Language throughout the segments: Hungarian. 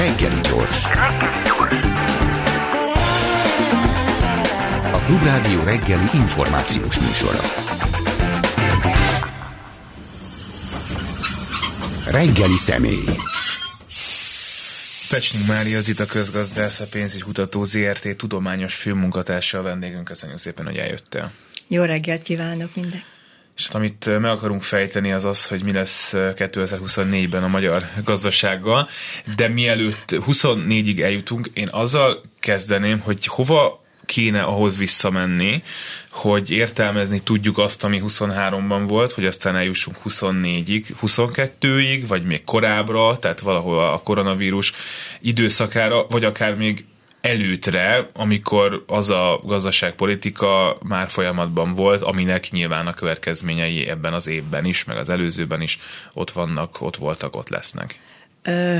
Reggeli gyors. A Klubrádió reggeli információs műsora. Reggeli személy. Pecsnik Mária az itt a közgazdász, a pénzügykutató ZRT tudományos főmunkatársa a vendégünk. Köszönjük szépen, hogy eljöttél. Jó reggelt kívánok minden. És amit meg akarunk fejteni az az, hogy mi lesz 2024-ben a magyar gazdasággal, de mielőtt 24-ig eljutunk, én azzal kezdeném, hogy hova kéne ahhoz visszamenni, hogy értelmezni tudjuk azt, ami 23-ban volt, hogy aztán eljussunk 24-ig, 22-ig, vagy még korábbra, tehát valahol a koronavírus időszakára, vagy akár még előtre, amikor az a gazdaságpolitika már folyamatban volt, aminek nyilván a következményei ebben az évben is, meg az előzőben is ott vannak, ott voltak, ott lesznek.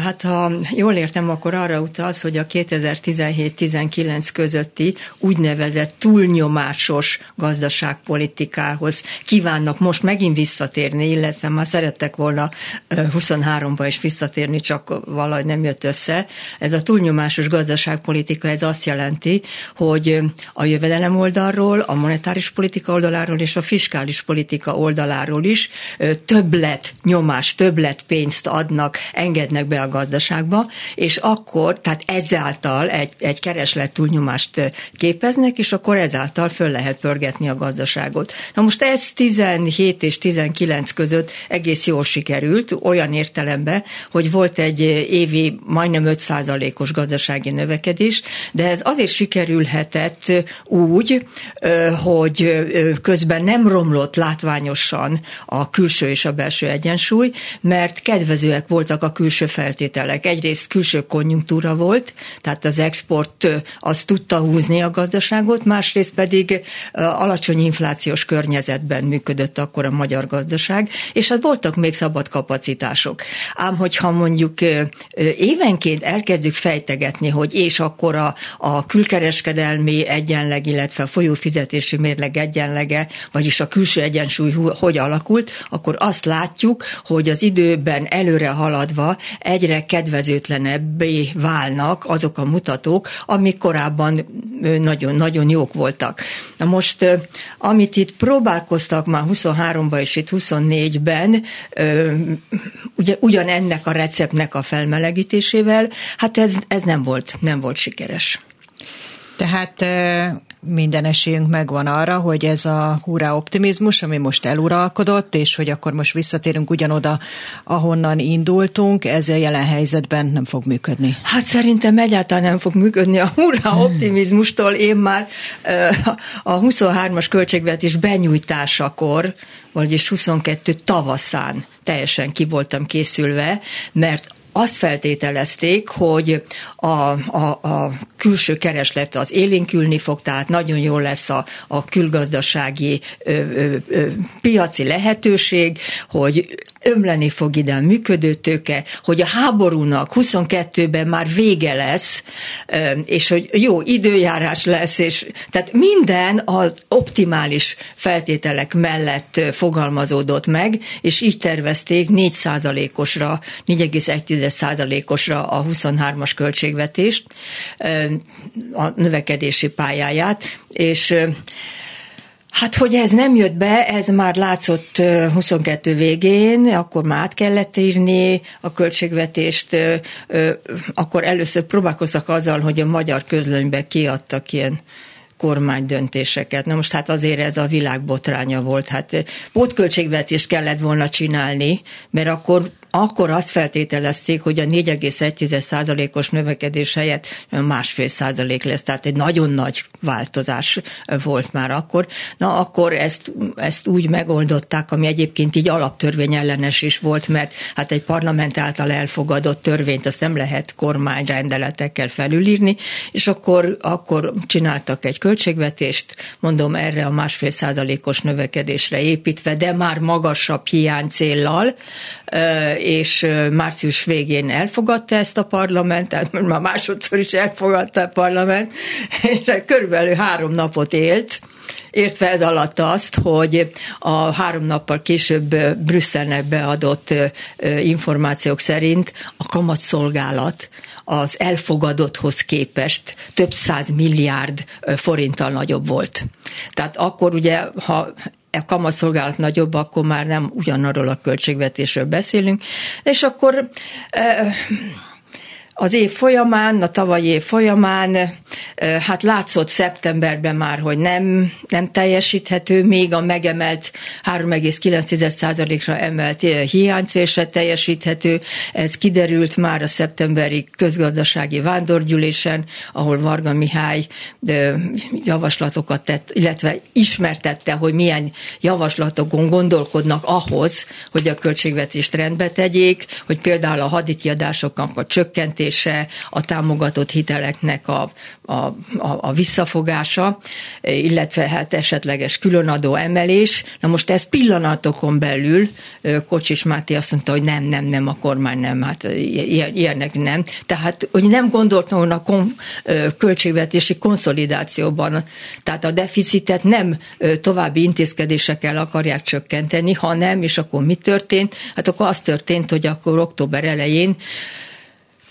Hát ha jól értem, akkor arra utalsz, hogy a 2017-19 közötti úgynevezett túlnyomásos gazdaságpolitikához kívánnak most megint visszatérni, illetve már szerettek volna 23-ba is visszatérni, csak valahogy nem jött össze. Ez a túlnyomásos gazdaságpolitika, ez azt jelenti, hogy a jövedelem oldalról, a monetáris politika oldaláról és a fiskális politika oldaláról is többlet nyomás, többlet pénzt adnak, enged engednek be a gazdaságba, és akkor, tehát ezáltal egy, egy kereslet túlnyomást képeznek, és akkor ezáltal föl lehet pörgetni a gazdaságot. Na most ez 17 és 19 között egész jól sikerült, olyan értelemben, hogy volt egy évi majdnem 5%-os gazdasági növekedés, de ez azért sikerülhetett úgy, hogy közben nem romlott látványosan a külső és a belső egyensúly, mert kedvezőek voltak a külső külső feltételek. Egyrészt külső konjunktúra volt, tehát az export az tudta húzni a gazdaságot, másrészt pedig alacsony inflációs környezetben működött akkor a magyar gazdaság, és hát voltak még szabad kapacitások. Ám hogyha mondjuk évenként elkezdjük fejtegetni, hogy és akkor a, a külkereskedelmi egyenleg, illetve a folyófizetési mérleg egyenlege, vagyis a külső egyensúly hogy alakult, akkor azt látjuk, hogy az időben előre haladva egyre kedvezőtlenebbé válnak azok a mutatók, amik korábban nagyon-nagyon jók voltak. Na most, amit itt próbálkoztak már 23-ban és itt 24-ben, ugye, ugyanennek a receptnek a felmelegítésével, hát ez, ez nem volt, nem volt sikeres. Tehát minden esélyünk megvan arra, hogy ez a hurrá optimizmus, ami most eluralkodott, és hogy akkor most visszatérünk ugyanoda, ahonnan indultunk, ez a jelen helyzetben nem fog működni. Hát szerintem egyáltalán nem fog működni a hurrá optimizmustól. Én már a 23-as költségvetés benyújtásakor, vagyis 22 tavaszán teljesen ki voltam készülve, mert azt feltételezték, hogy a, a, a külső kereslet az élénkülni fog, tehát nagyon jó lesz a, a külgazdasági ö, ö, ö, piaci lehetőség, hogy ömleni fog ide a működőtőke, hogy a háborúnak 22-ben már vége lesz, és hogy jó időjárás lesz, és tehát minden az optimális feltételek mellett fogalmazódott meg, és így tervezték 4%-osra, 4,1%-osra a 23-as költségvetést, a növekedési pályáját, és Hát, hogy ez nem jött be, ez már látszott 22 végén, akkor már át kellett írni a költségvetést, akkor először próbálkoztak azzal, hogy a magyar közlönybe kiadtak ilyen kormány döntéseket. Na most hát azért ez a világ botránya volt. Hát pótköltségvetést kellett volna csinálni, mert akkor akkor azt feltételezték, hogy a 4,1%-os növekedés helyett másfél százalék lesz, tehát egy nagyon nagy változás volt már akkor. Na akkor ezt, ezt úgy megoldották, ami egyébként így alaptörvény ellenes is volt, mert hát egy parlament által elfogadott törvényt azt nem lehet kormányrendeletekkel felülírni, és akkor, akkor csináltak egy költségvetést, mondom erre a másfél százalékos növekedésre építve, de már magasabb hiány céllal, és március végén elfogadta ezt a parlament, tehát már másodszor is elfogadta a parlament, és körülbelül három napot élt, értve ez alatt azt, hogy a három nappal később Brüsszelnek beadott információk szerint a kamatszolgálat az elfogadotthoz képest több száz milliárd forinttal nagyobb volt. Tehát akkor ugye, ha a kamaszolgálat nagyobb, akkor már nem ugyanarról a költségvetésről beszélünk, és akkor az év folyamán, a tavalyi év folyamán, hát látszott szeptemberben már, hogy nem, nem teljesíthető, még a megemelt 3,9%-ra emelt hiánycélse teljesíthető. Ez kiderült már a szeptemberi közgazdasági vándorgyűlésen, ahol Varga Mihály javaslatokat tett, illetve ismertette, hogy milyen javaslatokon gondolkodnak ahhoz, hogy a költségvetést rendbe tegyék, hogy például a hadikiadásoknak a csökkentés emelése, a támogatott hiteleknek a, a, a, a visszafogása, illetve hát esetleges különadó emelés. Na most ez pillanatokon belül Kocsis Máté azt mondta, hogy nem, nem, nem, a kormány nem, hát ilyenek nem. Tehát, hogy nem gondolt volna a kom, költségvetési konszolidációban, tehát a deficitet nem további intézkedésekkel akarják csökkenteni, hanem, és akkor mi történt? Hát akkor az történt, hogy akkor október elején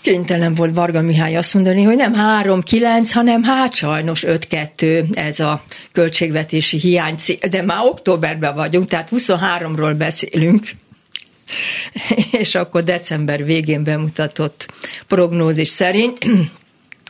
Kénytelen volt Varga Mihály azt mondani, hogy nem 3-9, hanem hát sajnos 5-2 ez a költségvetési hiány, de már októberben vagyunk, tehát 23-ról beszélünk, és akkor december végén bemutatott prognózis szerint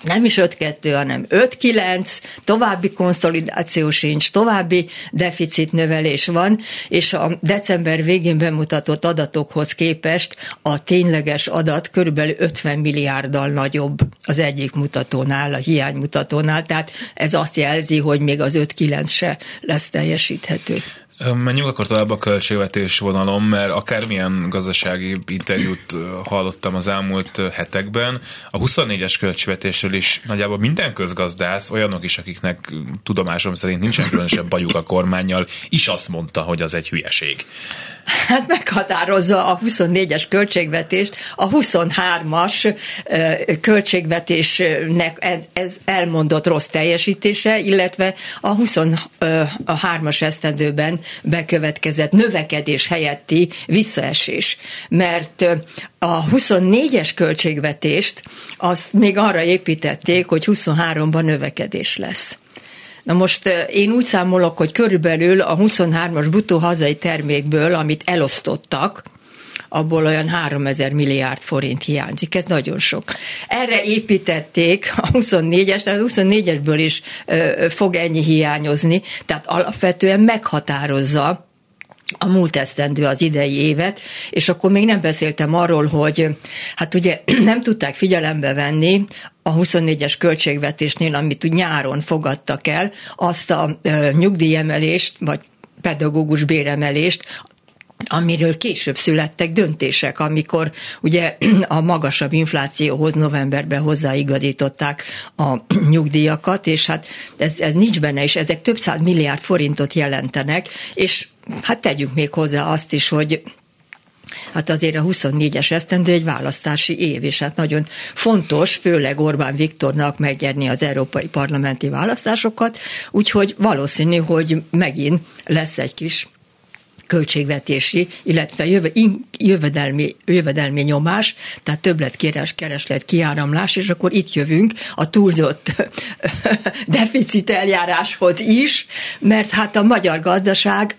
nem is 5-2, hanem 5-9, további konszolidáció sincs, további deficit növelés van, és a december végén bemutatott adatokhoz képest a tényleges adat körülbelül 50 milliárddal nagyobb az egyik mutatónál, a hiánymutatónál, tehát ez azt jelzi, hogy még az 5-9 se lesz teljesíthető. Menjünk akkor tovább a költségvetés vonalon, mert akármilyen gazdasági interjút hallottam az elmúlt hetekben, a 24-es költségvetésről is nagyjából minden közgazdász, olyanok is, akiknek tudomásom szerint nincsen különösebb bajuk a kormányjal, is azt mondta, hogy az egy hülyeség. Hát meghatározza a 24-es költségvetést, a 23-as költségvetésnek ez elmondott rossz teljesítése, illetve a 23-as esztendőben bekövetkezett növekedés helyetti visszaesés. Mert a 24-es költségvetést azt még arra építették, hogy 23-ban növekedés lesz. Na most én úgy számolok, hogy körülbelül a 23-as brutó hazai termékből, amit elosztottak, abból olyan 3000 milliárd forint hiányzik, ez nagyon sok. Erre építették a 24-es, tehát a 24-esből is fog ennyi hiányozni, tehát alapvetően meghatározza a múlt esztendő az idei évet, és akkor még nem beszéltem arról, hogy hát ugye nem tudták figyelembe venni a 24-es költségvetésnél, amit úgy nyáron fogadtak el, azt a ö, nyugdíjemelést, vagy pedagógus béremelést, amiről később születtek döntések, amikor ugye a magasabb inflációhoz novemberben hozzáigazították a nyugdíjakat, és hát ez, ez nincs benne, és ezek több száz milliárd forintot jelentenek, és hát tegyük még hozzá azt is, hogy Hát azért a 24-es esztendő egy választási év, és hát nagyon fontos, főleg Orbán Viktornak megnyerni az európai parlamenti választásokat, úgyhogy valószínű, hogy megint lesz egy kis költségvetési, illetve jövedelmi, jövedelmi nyomás, tehát többlet keres, kereslet kiáramlás, és akkor itt jövünk a túlzott deficit eljáráshoz is, mert hát a magyar gazdaság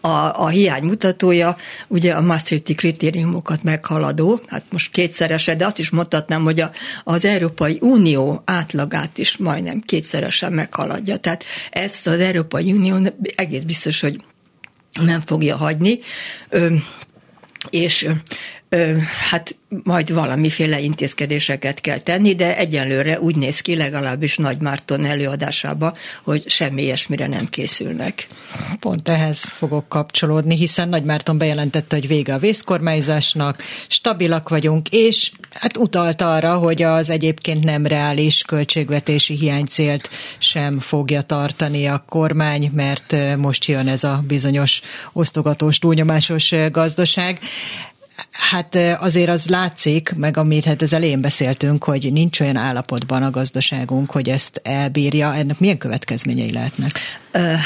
a, a hiány mutatója, ugye a Maastrichti kritériumokat meghaladó, hát most kétszerese, de azt is mondhatnám, hogy a, az Európai Unió átlagát is majdnem kétszeresen meghaladja. Tehát ezt az Európai Unió egész biztos, hogy nem fogja hagyni, és hát majd valamiféle intézkedéseket kell tenni, de egyelőre úgy néz ki, legalábbis Nagy Márton előadásába, hogy semmi ilyesmire nem készülnek. Pont ehhez fogok kapcsolódni, hiszen Nagy Márton bejelentette, hogy vége a vészkormányzásnak, stabilak vagyunk, és hát utalt arra, hogy az egyébként nem reális költségvetési hiánycélt sem fogja tartani a kormány, mert most jön ez a bizonyos osztogatós, túlnyomásos gazdaság. Hát azért az látszik, meg amit hát az elején beszéltünk, hogy nincs olyan állapotban a gazdaságunk, hogy ezt elbírja. Ennek milyen következményei lehetnek?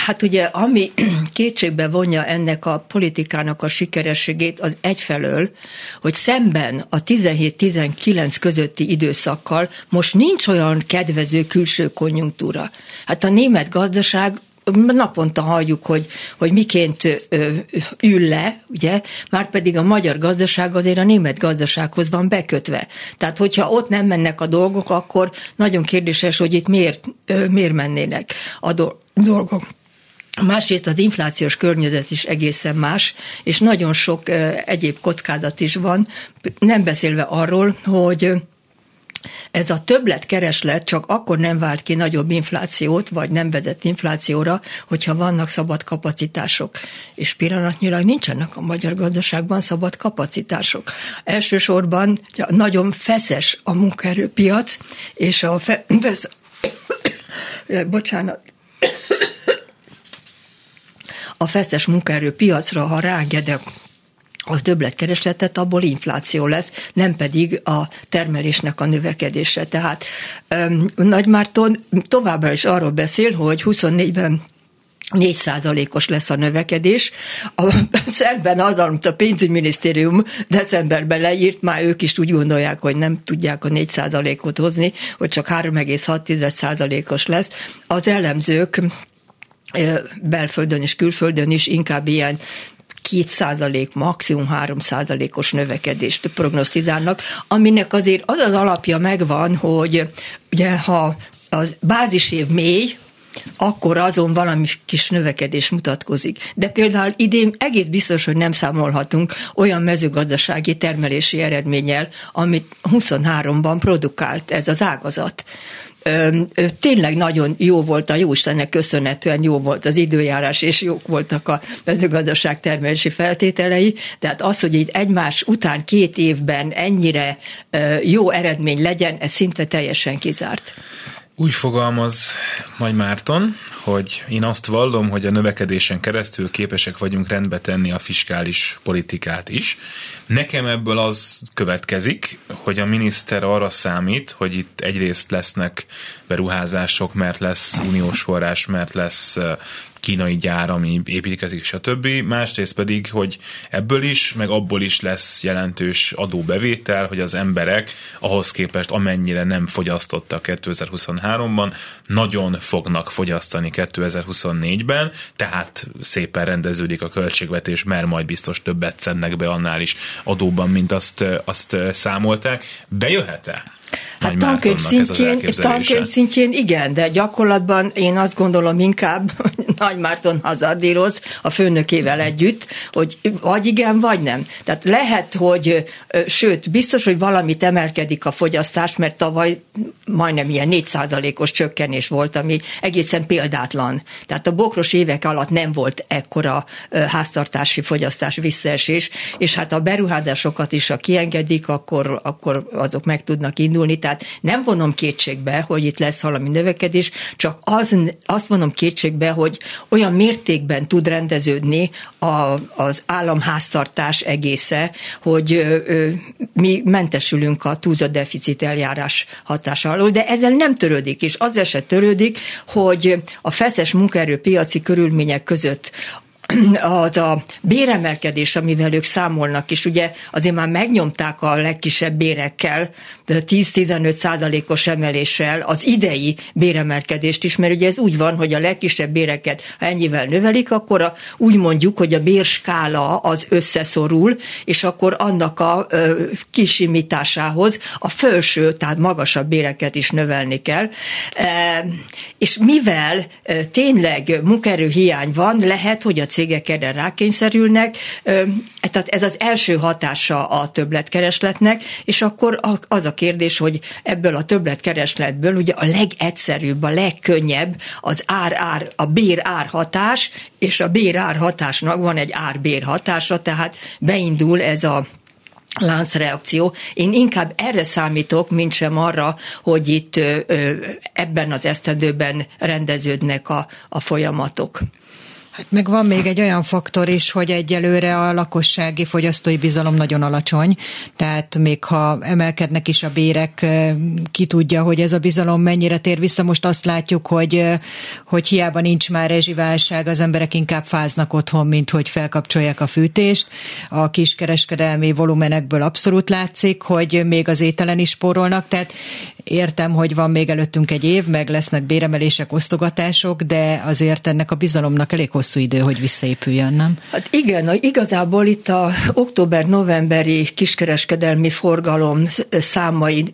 Hát ugye, ami kétségbe vonja ennek a politikának a sikerességét, az egyfelől, hogy szemben a 17-19 közötti időszakkal most nincs olyan kedvező külső konjunktúra. Hát a német gazdaság naponta halljuk, hogy, hogy miként ül le, ugye, már pedig a magyar gazdaság azért a német gazdasághoz van bekötve. Tehát, hogyha ott nem mennek a dolgok, akkor nagyon kérdéses, hogy itt miért, miért mennének a dolgok. Másrészt az inflációs környezet is egészen más, és nagyon sok egyéb kockázat is van, nem beszélve arról, hogy ez a többletkereslet csak akkor nem vált ki nagyobb inflációt, vagy nem vezet inflációra, hogyha vannak szabad kapacitások. És pillanatnyilag nincsenek a magyar gazdaságban szabad kapacitások. Elsősorban nagyon feszes a munkaerőpiac, és a fe... bocsánat, a feszes munkaerőpiacra, ha ráengedek a többletkeresletet, abból infláció lesz, nem pedig a termelésnek a növekedése. Tehát Nagymárton továbbra is arról beszél, hogy 24-ben 4 százalékos lesz a növekedés. A, szemben az, amit a pénzügyminisztérium decemberben leírt, már ők is úgy gondolják, hogy nem tudják a 4 százalékot hozni, hogy csak 3,6 százalékos lesz. Az elemzők belföldön és külföldön is inkább ilyen 2 százalék, maximum 3 százalékos növekedést prognosztizálnak, aminek azért az az alapja megvan, hogy ugye ha az bázisév mély, akkor azon valami kis növekedés mutatkozik. De például idén egész biztos, hogy nem számolhatunk olyan mezőgazdasági termelési eredménnyel, amit 23-ban produkált ez az ágazat tényleg nagyon jó volt a Jóistennek köszönhetően jó volt az időjárás, és jók voltak a mezőgazdaság termelési feltételei, tehát az, hogy itt egymás után két évben ennyire jó eredmény legyen, ez szinte teljesen kizárt. Úgy fogalmaz Nagy Márton, hogy én azt vallom, hogy a növekedésen keresztül képesek vagyunk rendbe tenni a fiskális politikát is. Nekem ebből az következik, hogy a miniszter arra számít, hogy itt egyrészt lesznek beruházások, mert lesz uniós forrás, mert lesz kínai gyár, ami építkezik, stb. Másrészt pedig, hogy ebből is, meg abból is lesz jelentős adóbevétel, hogy az emberek ahhoz képest amennyire nem fogyasztottak 2023-ban, nagyon fognak fogyasztani 2024-ben, tehát szépen rendeződik a költségvetés, mert majd biztos többet szednek be annál is adóban, mint azt, azt számolták. Bejöhet-e? Hát tankönyv szintjén, tankönyv szintjén igen, de gyakorlatban én azt gondolom inkább, Nagy Márton hazardíroz a főnökével együtt, hogy vagy igen, vagy nem. Tehát lehet, hogy sőt, biztos, hogy valamit emelkedik a fogyasztás, mert tavaly majdnem ilyen 4%-os csökkenés volt, ami egészen példátlan. Tehát a bokros évek alatt nem volt ekkora háztartási fogyasztás visszaesés, és hát a beruházásokat is, ha kiengedik, akkor, akkor azok meg tudnak indulni. Tehát tehát nem vonom kétségbe, hogy itt lesz valami növekedés, csak az, azt vonom kétségbe, hogy olyan mértékben tud rendeződni a, az államháztartás egésze, hogy ö, mi mentesülünk a túlzott deficit eljárás hatása alól, de ezzel nem törődik, és azzal se törődik, hogy a feszes munkaerőpiaci körülmények között az a béremelkedés, amivel ők számolnak, és ugye azért már megnyomták a legkisebb bérekkel, 10-15 százalékos emeléssel az idei béremelkedést is, mert ugye ez úgy van, hogy a legkisebb béreket, ha ennyivel növelik, akkor a, úgy mondjuk, hogy a bérskála az összeszorul, és akkor annak a ö, kisimításához a felső, tehát magasabb béreket is növelni kell. E, és mivel e, tényleg munkaerőhiány van, lehet, hogy a cégek erre rákényszerülnek, e, tehát ez az első hatása a többletkeresletnek, és akkor az a kérdés, hogy ebből a többletkeresletből ugye a legegyszerűbb, a legkönnyebb az ár-ár, a bér-ár hatás, és a bér-ár hatásnak van egy ár-bér hatása, tehát beindul ez a láncreakció. Én inkább erre számítok, mint sem arra, hogy itt ebben az esztendőben rendeződnek a, a folyamatok. Hát meg van még egy olyan faktor is, hogy egyelőre a lakossági fogyasztói bizalom nagyon alacsony, tehát még ha emelkednek is a bérek, ki tudja, hogy ez a bizalom mennyire tér vissza. Most azt látjuk, hogy, hogy hiába nincs már rezsiválság, az emberek inkább fáznak otthon, mint hogy felkapcsolják a fűtést. A kiskereskedelmi volumenekből abszolút látszik, hogy még az ételen is spórolnak, tehát értem, hogy van még előttünk egy év, meg lesznek béremelések, osztogatások, de azért ennek a bizalomnak elég hosszú idő, hogy visszaépüljön, nem? Hát igen, igazából itt a október-novemberi kiskereskedelmi forgalom számai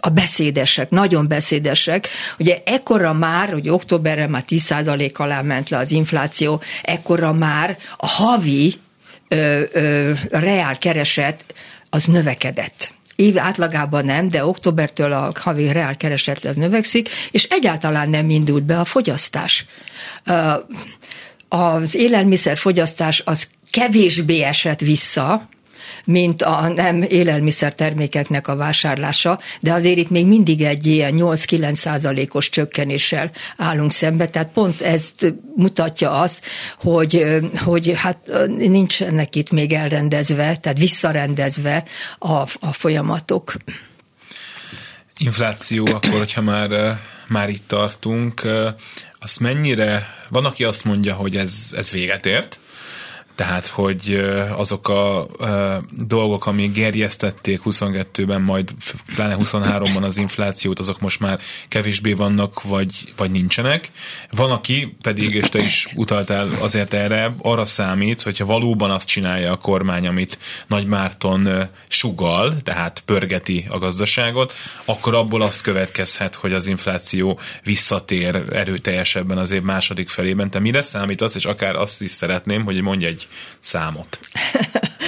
a beszédesek, nagyon beszédesek. Ugye ekkora már, hogy októberre már 10% alá ment le az infláció, ekkora már a havi ö, ö, reál kereset az növekedett év átlagában nem, de októbertől a havi reál kereset az növekszik, és egyáltalán nem indult be a fogyasztás. Az élelmiszerfogyasztás az kevésbé esett vissza, mint a nem élelmiszer termékeknek a vásárlása, de azért itt még mindig egy ilyen 8-9 százalékos csökkenéssel állunk szembe, tehát pont ez mutatja azt, hogy, hogy hát nincsenek itt még elrendezve, tehát visszarendezve a, a folyamatok. Infláció, akkor, hogyha már, már itt tartunk, azt mennyire, van, aki azt mondja, hogy ez, ez véget ért, tehát hogy azok a dolgok, amik gerjesztették 22-ben, majd pláne 23-ban az inflációt, azok most már kevésbé vannak, vagy, vagy nincsenek. Van, aki pedig, és te is utaltál azért erre, arra számít, hogyha valóban azt csinálja a kormány, amit Nagy Márton sugal, tehát pörgeti a gazdaságot, akkor abból azt következhet, hogy az infláció visszatér erőteljesebben az év második felében. Te mire számítasz, és akár azt is szeretném, hogy mondj egy számot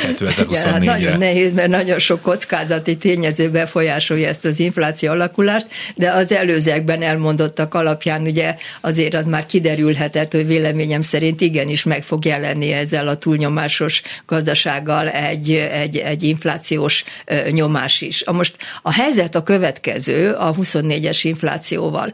2024-re. hát nagyon nehéz, mert nagyon sok kockázati tényező befolyásolja ezt az infláció alakulást, de az előzőekben elmondottak alapján ugye azért az már kiderülhetett, hogy véleményem szerint igenis meg fog jelenni ezzel a túlnyomásos gazdasággal egy, egy, egy inflációs nyomás is. A most a helyzet a következő a 24-es inflációval.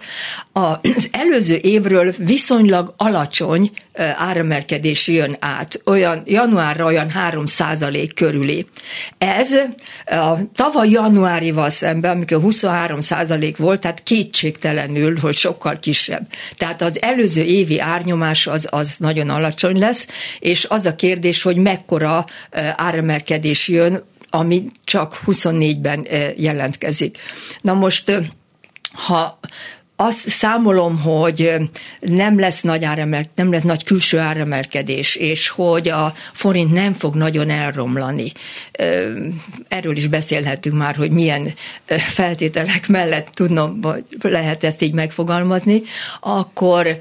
Az előző évről viszonylag alacsony áremelkedés jön át, olyan januárra olyan 3 százalék körüli. Ez a tavaly januárival szemben, amikor 23 százalék volt, tehát kétségtelenül, hogy sokkal kisebb. Tehát az előző évi árnyomás az, az nagyon alacsony lesz, és az a kérdés, hogy mekkora áremelkedés jön, ami csak 24-ben jelentkezik. Na most ha azt számolom, hogy nem lesz nagy áramel, nem lesz nagy külső áremelkedés, és hogy a forint nem fog nagyon elromlani. Erről is beszélhetünk már, hogy milyen feltételek mellett tudnom, vagy lehet ezt így megfogalmazni, akkor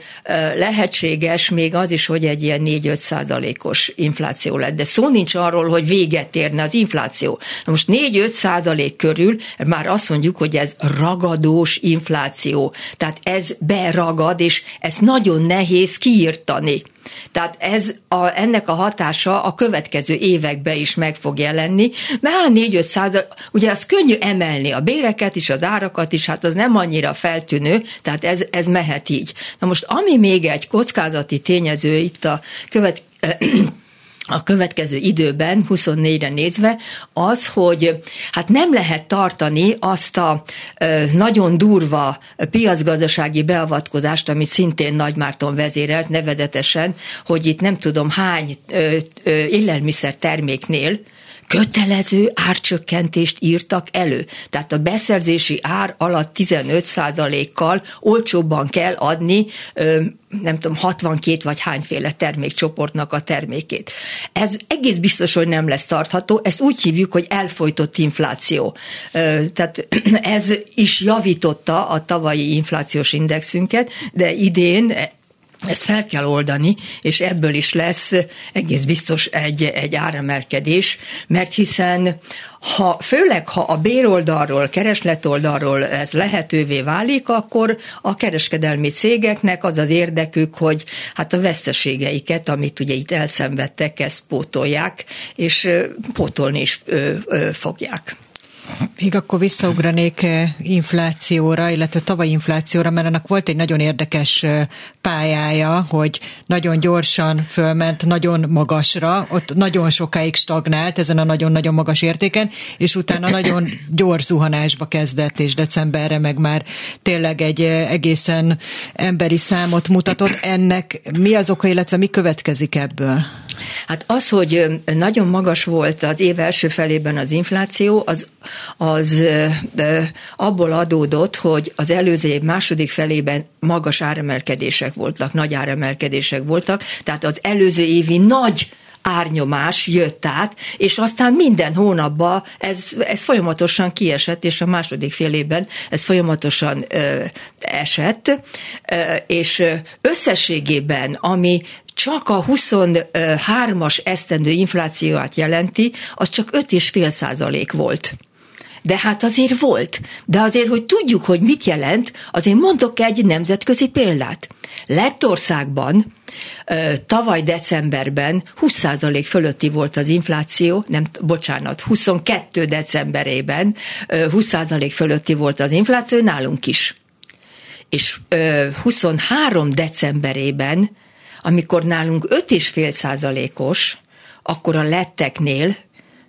lehetséges még az is, hogy egy ilyen 4-5 százalékos infláció lett. De szó nincs arról, hogy véget érne az infláció. Na most 4-5 százalék körül már azt mondjuk, hogy ez ragadós infláció tehát ez beragad, és ez nagyon nehéz kiírtani. Tehát ez a, ennek a hatása a következő években is meg fog jelenni, mert hát 4-5 százal, ugye az könnyű emelni a béreket is, az árakat is, hát az nem annyira feltűnő, tehát ez, ez mehet így. Na most ami még egy kockázati tényező itt a követ a következő időben, 24-re nézve, az, hogy hát nem lehet tartani azt a ö, nagyon durva piacgazdasági beavatkozást, amit szintén Nagymárton vezérelt, nevezetesen, hogy itt nem tudom hány ö, ö, élelmiszer terméknél, kötelező árcsökkentést írtak elő. Tehát a beszerzési ár alatt 15%-kal olcsóbban kell adni nem tudom, 62 vagy hányféle termékcsoportnak a termékét. Ez egész biztos, hogy nem lesz tartható, ezt úgy hívjuk, hogy elfolytott infláció. Tehát ez is javította a tavalyi inflációs indexünket, de idén ezt fel kell oldani, és ebből is lesz egész biztos egy, egy áremelkedés, mert hiszen ha, főleg ha a béroldalról, keresletoldalról ez lehetővé válik, akkor a kereskedelmi cégeknek az az érdekük, hogy hát a veszteségeiket, amit ugye itt elszenvedtek, ezt pótolják, és pótolni is ö, ö, fogják. Még akkor visszaugranék inflációra, illetve tavaly inflációra, mert annak volt egy nagyon érdekes pályája, hogy nagyon gyorsan fölment, nagyon magasra, ott nagyon sokáig stagnált ezen a nagyon-nagyon magas értéken, és utána nagyon gyors zuhanásba kezdett, és decemberre meg már tényleg egy egészen emberi számot mutatott. Ennek mi az oka, illetve mi következik ebből? Hát az, hogy nagyon magas volt az év első felében az infláció, az, az abból adódott, hogy az előző év második felében magas áremelkedések voltak, nagy áremelkedések voltak, tehát az előző évi nagy árnyomás jött át, és aztán minden hónapban ez, ez folyamatosan kiesett, és a második fél évben ez folyamatosan ö, esett, ö, és összességében, ami csak a 23-as esztendő inflációát jelenti, az csak 5,5 százalék volt. De hát azért volt. De azért, hogy tudjuk, hogy mit jelent, azért mondok egy nemzetközi példát. Lettországban tavaly decemberben 20% fölötti volt az infláció, nem, bocsánat, 22 decemberében 20% fölötti volt az infláció, nálunk is. És 23 decemberében amikor nálunk 5,5 százalékos, akkor a letteknél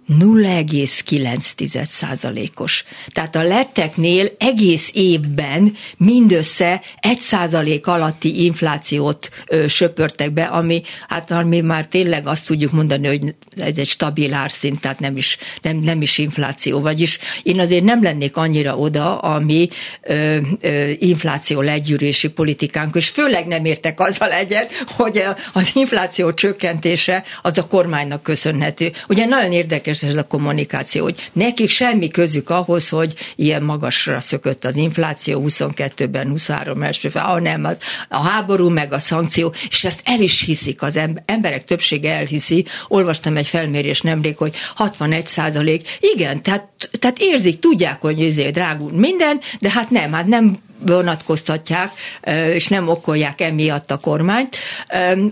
0,9 százalékos. Tehát a letteknél egész évben mindössze 1 százalék alatti inflációt ö, söpörtek be, ami, hát ami már tényleg azt tudjuk mondani, hogy ez egy stabil árszint, tehát nem is, nem, nem is infláció. Vagyis én azért nem lennék annyira oda, ami ö, ö, infláció legyűrési politikánk, és főleg nem értek azzal egyet, hogy az infláció csökkentése az a kormánynak köszönhető. Ugye nagyon érdekes érdekes ez a kommunikáció, hogy nekik semmi közük ahhoz, hogy ilyen magasra szökött az infláció 22-ben, 23 első fel, ah, nem, az a háború meg a szankció, és ezt el is hiszik, az emberek többsége elhiszi. Olvastam egy felmérés nemrég, hogy 61 százalék, igen, tehát, tehát érzik, tudják, hogy ezért drágul minden, de hát nem, hát nem vonatkoztatják, és nem okolják emiatt a kormányt,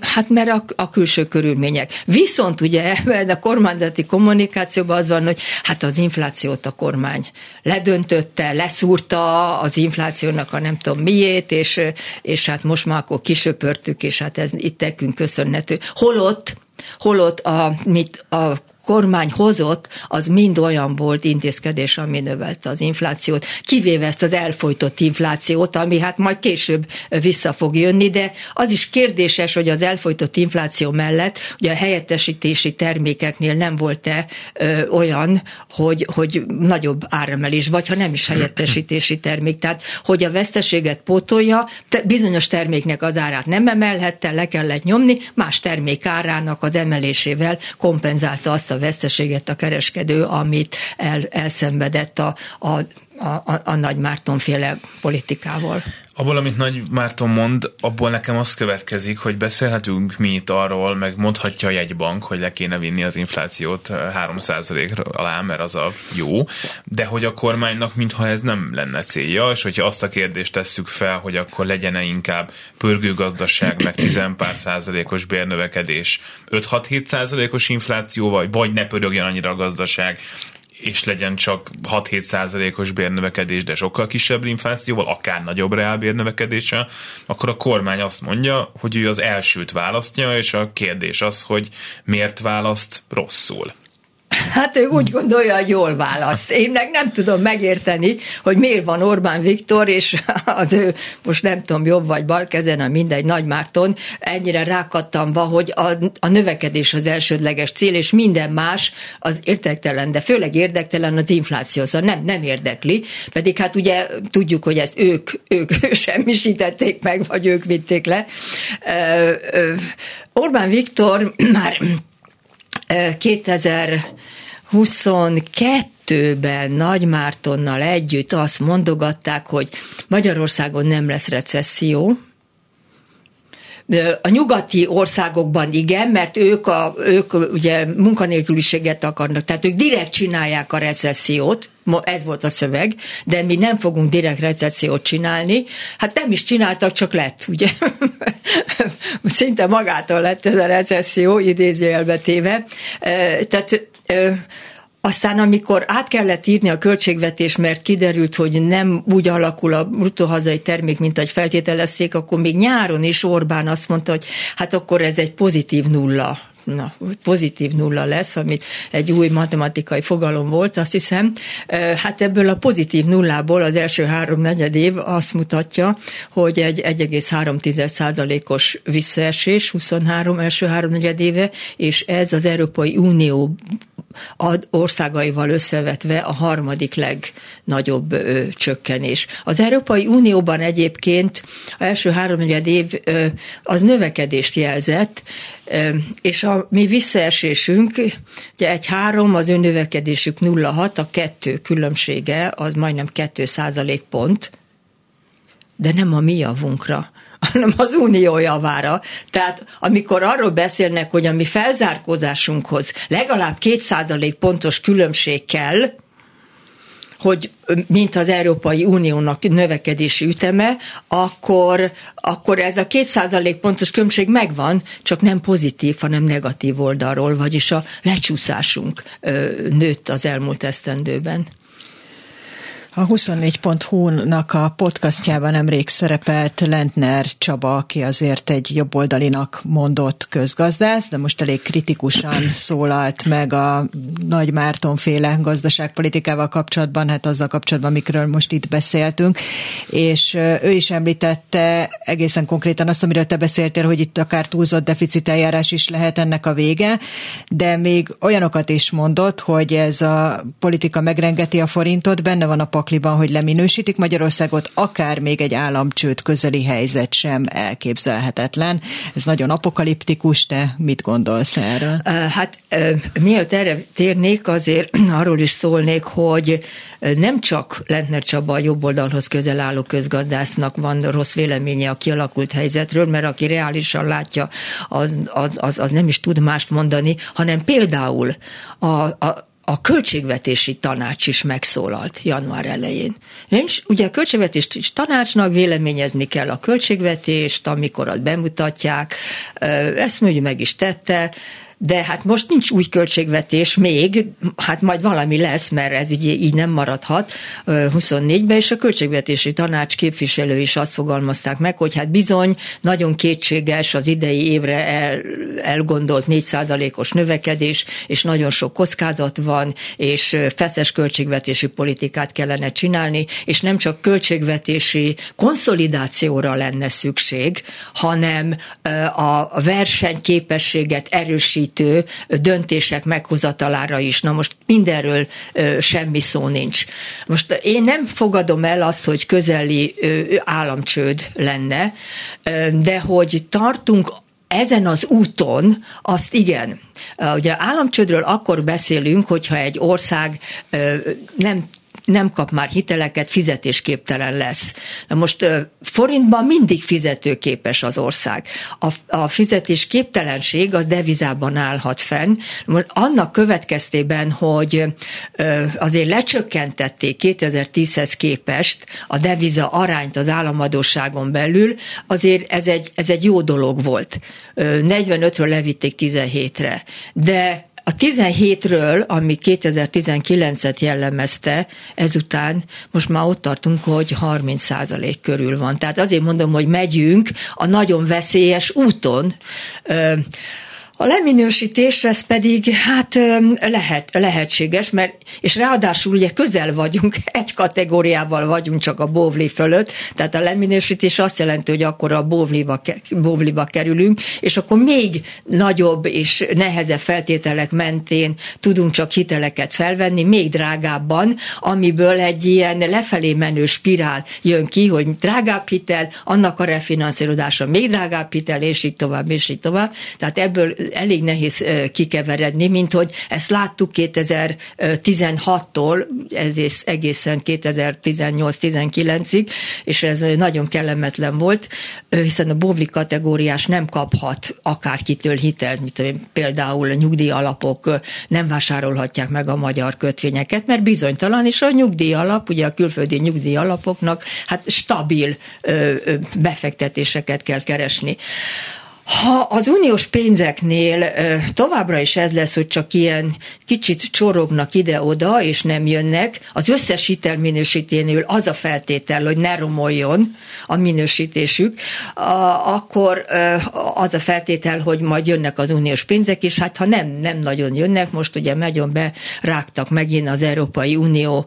hát mert a, a külső körülmények. Viszont ugye a kormányzati kommunikációban az van, hogy hát az inflációt a kormány ledöntötte, leszúrta az inflációnak a nem tudom miét, és, és hát most már akkor kisöpörtük, és hát ez itt nekünk köszönhető. Holott holott a, mit, a kormány hozott, az mind olyan volt intézkedés, ami növelte az inflációt, kivéve ezt az elfolytott inflációt, ami hát majd később vissza fog jönni, de az is kérdéses, hogy az elfolytott infláció mellett ugye a helyettesítési termékeknél nem volt-e ö, olyan, hogy, hogy nagyobb áremelés, vagy ha nem is helyettesítési termék, tehát hogy a veszteséget pótolja, te, bizonyos terméknek az árát nem emelhette, le kellett nyomni, más termék árának az emelésével kompenzálta azt a veszteséget a kereskedő, amit el, elszenvedett a, a a, a, Nagy Márton féle politikával. Abból, amit Nagy Márton mond, abból nekem az következik, hogy beszélhetünk mi itt arról, meg mondhatja a jegybank, hogy le kéne vinni az inflációt 3% alá, mert az a jó, de hogy a kormánynak mintha ez nem lenne célja, és hogyha azt a kérdést tesszük fel, hogy akkor legyen-e inkább pörgő gazdaság, meg 10 pár százalékos bérnövekedés, 5-6-7 százalékos infláció, vagy, vagy ne pörögjön annyira a gazdaság, és legyen csak 6-7 százalékos bérnövekedés, de sokkal kisebb inflációval, akár nagyobb reálbérnövekedése, akkor a kormány azt mondja, hogy ő az elsőt választja, és a kérdés az, hogy miért választ rosszul. Hát ő úgy gondolja, hogy jól választ. Én meg nem tudom megérteni, hogy miért van Orbán Viktor, és az ő most nem tudom, jobb vagy bal kezen, a mindegy Nagy Márton, ennyire rákattam hogy a, a növekedés az elsődleges cél, és minden más az érdektelen, de főleg érdektelen az infláció, szóval nem, nem érdekli, pedig hát ugye tudjuk, hogy ezt ők, ők semmisítették meg, vagy ők vitték le. Orbán Viktor már 2022-ben Nagy Mártonnal együtt azt mondogatták, hogy Magyarországon nem lesz recesszió, a nyugati országokban igen, mert ők, a, ők ugye munkanélküliséget akarnak, tehát ők direkt csinálják a recessziót, ez volt a szöveg, de mi nem fogunk direkt recessziót csinálni. Hát nem is csináltak, csak lett, ugye? Szinte magától lett ez a recesszió, idézőjelbe téve. Tehát aztán amikor át kellett írni a költségvetés, mert kiderült, hogy nem úgy alakul a bruttó hazai termék, mint ahogy feltételezték, akkor még nyáron is Orbán azt mondta, hogy hát akkor ez egy pozitív nulla na, pozitív nulla lesz, ami egy új matematikai fogalom volt, azt hiszem. Hát ebből a pozitív nullából az első három negyed év azt mutatja, hogy egy 1,3%-os visszaesés 23 első három negyed éve, és ez az Európai Unió országaival összevetve a harmadik legnagyobb ö, csökkenés. Az Európai Unióban egyébként az első háromnegyed év ö, az növekedést jelzett, ö, és a mi visszaesésünk, ugye egy három, az növekedésük 0,6, a kettő különbsége az majdnem 2 százalék pont, de nem a mi javunkra hanem az unió javára. Tehát amikor arról beszélnek, hogy a mi felzárkózásunkhoz legalább kétszázalék pontos különbség kell, hogy mint az Európai Uniónak növekedési üteme, akkor, akkor ez a két százalék pontos különbség megvan, csak nem pozitív, hanem negatív oldalról, vagyis a lecsúszásunk nőtt az elmúlt esztendőben. A 24.hu-nak a podcastjában nemrég szerepelt Lentner Csaba, aki azért egy jobboldalinak mondott közgazdász, de most elég kritikusan szólalt meg a Nagy Márton féle gazdaságpolitikával kapcsolatban, hát azzal kapcsolatban, amikről most itt beszéltünk, és ő is említette egészen konkrétan azt, amiről te beszéltél, hogy itt akár túlzott deficiteljárás is lehet ennek a vége, de még olyanokat is mondott, hogy ez a politika megrengeti a forintot, benne van a pakliban, hogy leminősítik Magyarországot, akár még egy államcsőd közeli helyzet sem elképzelhetetlen. Ez nagyon apokaliptikus, te mit gondolsz erről? Hát mielőtt erre térnék, azért arról is szólnék, hogy nem csak Lentner Csaba a jobb oldalhoz közel álló közgazdásznak van rossz véleménye a kialakult helyzetről, mert aki reálisan látja, az, az, az, az nem is tud mást mondani, hanem például a, a a költségvetési tanács is megszólalt január elején. Nincs, ugye a költségvetési tanácsnak véleményezni kell a költségvetést, amikor azt bemutatják, ezt mondjuk meg is tette, de hát most nincs új költségvetés még, hát majd valami lesz, mert ez így, így nem maradhat 24-ben, és a költségvetési tanács képviselő is azt fogalmazták meg, hogy hát bizony nagyon kétséges az idei évre el, elgondolt 4%-os növekedés, és nagyon sok kockázat van, és feszes költségvetési politikát kellene csinálni, és nem csak költségvetési konszolidációra lenne szükség, hanem a versenyképességet erősít segítő döntések meghozatalára is. Na most mindenről semmi szó nincs. Most én nem fogadom el azt, hogy közeli államcsőd lenne, de hogy tartunk ezen az úton, azt igen. Ugye államcsődről akkor beszélünk, hogyha egy ország nem nem kap már hiteleket, fizetésképtelen lesz. Na most forintban mindig fizetőképes az ország. A, a fizetésképtelenség az devizában állhat fenn. Most annak következtében, hogy azért lecsökkentették 2010-hez képest a deviza arányt az államadóságon belül, azért ez egy, ez egy jó dolog volt. 45-ről levitték 17-re. De a 17-ről, ami 2019-et jellemezte, ezután most már ott tartunk, hogy 30% körül van. Tehát azért mondom, hogy megyünk a nagyon veszélyes úton. A leminősítés ez pedig hát lehet, lehetséges, mert és ráadásul ugye közel vagyunk, egy kategóriával vagyunk csak a bóvli fölött, tehát a leminősítés azt jelenti, hogy akkor a bóvliba, bóvliba kerülünk, és akkor még nagyobb és nehezebb feltételek mentén tudunk csak hiteleket felvenni, még drágábban, amiből egy ilyen lefelé menő spirál jön ki, hogy drágább hitel, annak a refinanszírozása még drágább hitel, és így tovább, és így tovább. Tehát ebből elég nehéz kikeveredni, mint hogy ezt láttuk 2016-tól egészen 2018-19-ig, és ez nagyon kellemetlen volt, hiszen a bóvli kategóriás nem kaphat akárkitől hitelt, mint például a nyugdíjalapok nem vásárolhatják meg a magyar kötvényeket, mert bizonytalan, és a nyugdíjalap, ugye a külföldi nyugdíjalapoknak hát stabil befektetéseket kell keresni. Ha az uniós pénzeknél továbbra is ez lesz, hogy csak ilyen kicsit csorognak ide-oda, és nem jönnek, az összes hitelminősíténél az a feltétel, hogy ne romoljon a minősítésük, akkor az a feltétel, hogy majd jönnek az uniós pénzek, és hát ha nem, nem nagyon jönnek, most ugye nagyon berágtak megint az Európai Unió,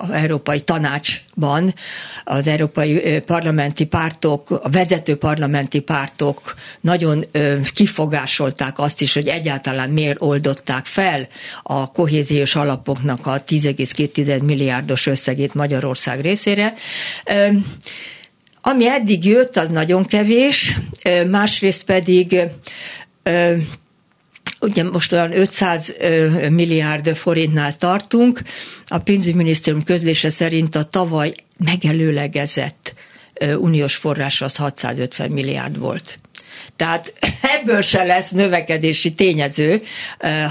az Európai Tanácsban, az Európai Parlamenti Pártok, a vezető parlamenti pártok, pártok nagyon kifogásolták azt is, hogy egyáltalán miért oldották fel a kohéziós alapoknak a 10,2 milliárdos összegét Magyarország részére. Ami eddig jött, az nagyon kevés, másrészt pedig ugye most olyan 500 milliárd forintnál tartunk, a pénzügyminisztérium közlése szerint a tavaly megelőlegezett uniós forrás az 650 milliárd volt. Tehát ebből se lesz növekedési tényező,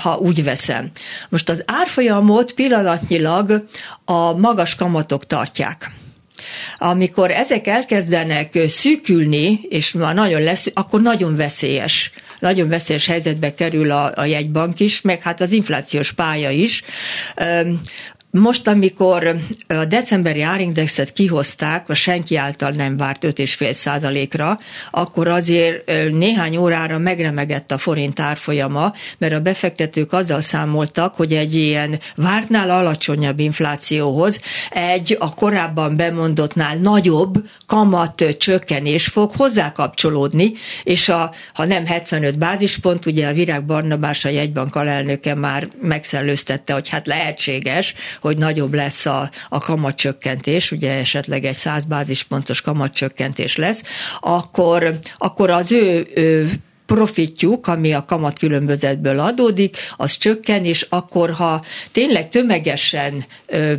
ha úgy veszem. Most az árfolyamot pillanatnyilag a magas kamatok tartják. Amikor ezek elkezdenek szűkülni, és már nagyon lesz, akkor nagyon veszélyes nagyon veszélyes helyzetbe kerül a, a jegybank is, meg hát az inflációs pálya is. Most, amikor a decemberi árindexet kihozták, a senki által nem várt 5,5 százalékra, akkor azért néhány órára megremegett a forint árfolyama, mert a befektetők azzal számoltak, hogy egy ilyen vártnál alacsonyabb inflációhoz egy a korábban bemondottnál nagyobb kamat csökkenés fog hozzákapcsolódni, és a, ha nem 75 bázispont, ugye a Virág Barnabás, a jegybank alelnöke már megszellőztette, hogy hát lehetséges, hogy nagyobb lesz a, a kamatcsökkentés, ugye esetleg egy 100 bázispontos kamatcsökkentés lesz, akkor, akkor az ő, ő profitjuk, ami a kamat különbözetből adódik, az csökken, és akkor, ha tényleg tömegesen ö,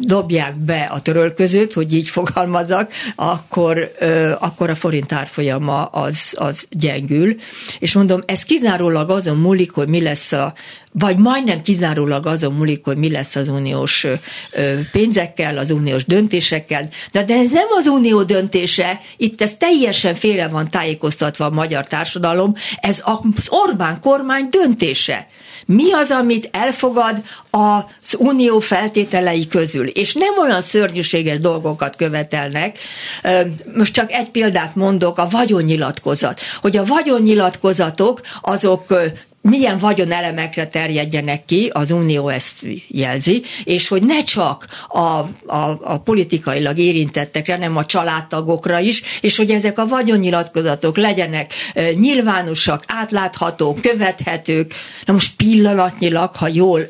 dobják be a törölközőt, hogy így fogalmazak, akkor, ö, akkor a forint árfolyama az, az gyengül. És mondom, ez kizárólag azon múlik, hogy mi lesz a vagy majdnem kizárólag azon múlik, hogy mi lesz az uniós pénzekkel, az uniós döntésekkel, de, de ez nem az unió döntése, itt ez teljesen félre van tájékoztatva a magyar társadalom, ez az Orbán kormány döntése. Mi az, amit elfogad az unió feltételei közül? És nem olyan szörnyűséges dolgokat követelnek. Most csak egy példát mondok, a vagyonnyilatkozat. Hogy a vagyonnyilatkozatok azok milyen vagyonelemekre terjedjenek ki, az Unió ezt jelzi, és hogy ne csak a, a, a politikailag érintettekre, hanem a családtagokra is, és hogy ezek a vagyonnyilatkozatok legyenek nyilvánosak, átláthatók, követhetők. Na most pillanatnyilag, ha jól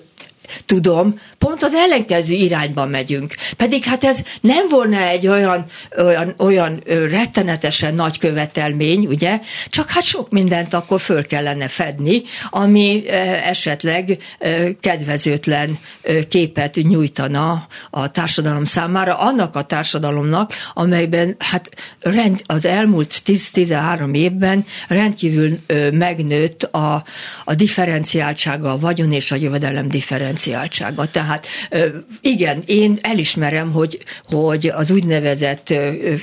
tudom, pont az ellenkező irányba megyünk. Pedig hát ez nem volna egy olyan, olyan, olyan rettenetesen nagy követelmény, ugye, csak hát sok mindent akkor föl kellene fedni, ami esetleg kedvezőtlen képet nyújtana a társadalom számára, annak a társadalomnak, amelyben hát rend, az elmúlt 10-13 évben rendkívül megnőtt a, a differenciáltsága, a vagyon és a jövedelem differenciáltsága. Tehát tehát igen, én elismerem, hogy, hogy az úgynevezett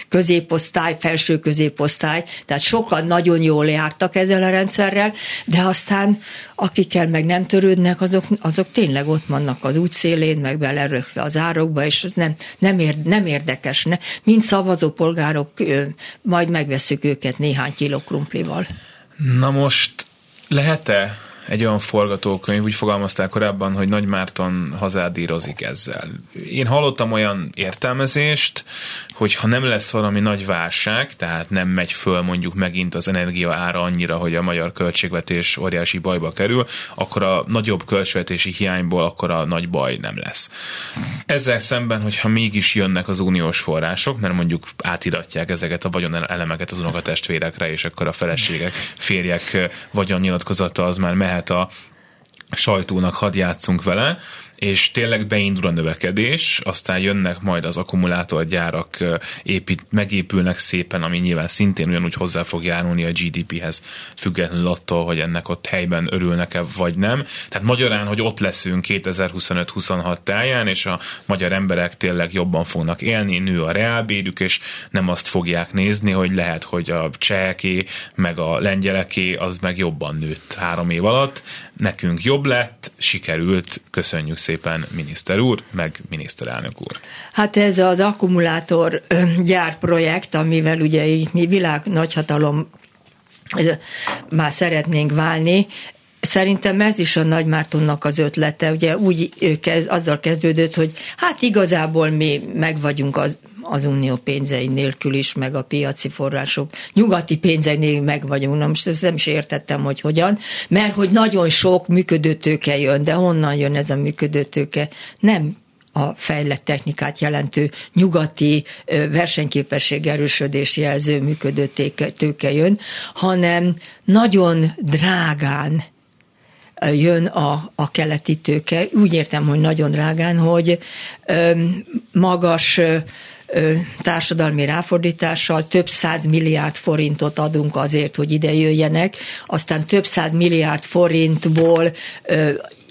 középosztály, felső középosztály, tehát sokan nagyon jól jártak ezzel a rendszerrel, de aztán akikkel meg nem törődnek, azok, azok tényleg ott vannak az útszélén, meg belerökve az árokba, és nem, nem, ér, nem érdekes. Ne. Mint szavazópolgárok, majd megveszük őket néhány kiló krumplival. Na most lehet-e egy olyan forgatókönyv, úgy fogalmazták korábban, hogy Nagy Márton hazádírozik ezzel. Én hallottam olyan értelmezést, hogy ha nem lesz valami nagy válság, tehát nem megy föl mondjuk megint az energia ára annyira, hogy a magyar költségvetés óriási bajba kerül, akkor a nagyobb költségvetési hiányból akkor a nagy baj nem lesz. Ezzel szemben, hogyha mégis jönnek az uniós források, mert mondjuk átiratják ezeket a vagyon elemeket az unokatestvérekre, és akkor a feleségek, férjek vagyonnyilatkozata az már mehet a sajtónak hadd játszunk vele, és tényleg beindul a növekedés, aztán jönnek majd az akkumulátorgyárak, épít, megépülnek szépen, ami nyilván szintén ugyanúgy hozzá fog járulni a GDP-hez, függetlenül attól, hogy ennek ott helyben örülnek-e vagy nem. Tehát magyarán, hogy ott leszünk 2025-26 táján, és a magyar emberek tényleg jobban fognak élni, nő a reálbérük, és nem azt fogják nézni, hogy lehet, hogy a cseheké, meg a lengyeleké az meg jobban nőtt három év alatt. Nekünk jobb lett, sikerült, köszönjük szépen miniszter úr, meg miniszterelnök úr. Hát ez az akkumulátor gyárprojekt, amivel ugye mi világ nagyhatalom már szeretnénk válni, Szerintem ez is a Nagy Mártonnak az ötlete, ugye úgy kezd, azzal kezdődött, hogy hát igazából mi meg vagyunk az, az unió pénzei nélkül is, meg a piaci források nyugati pénzei nélkül meg vagyunk. Na most ezt nem is értettem, hogy hogyan, mert hogy nagyon sok működőtőke jön, de honnan jön ez a működőtőke? Nem a fejlett technikát jelentő nyugati versenyképesség erősödés jelző működő tőke jön, hanem nagyon drágán jön a, a keleti tőke. Úgy értem, hogy nagyon drágán, hogy ö, magas ö, társadalmi ráfordítással több száz milliárd forintot adunk azért, hogy ide jöjjenek, aztán több száz milliárd forintból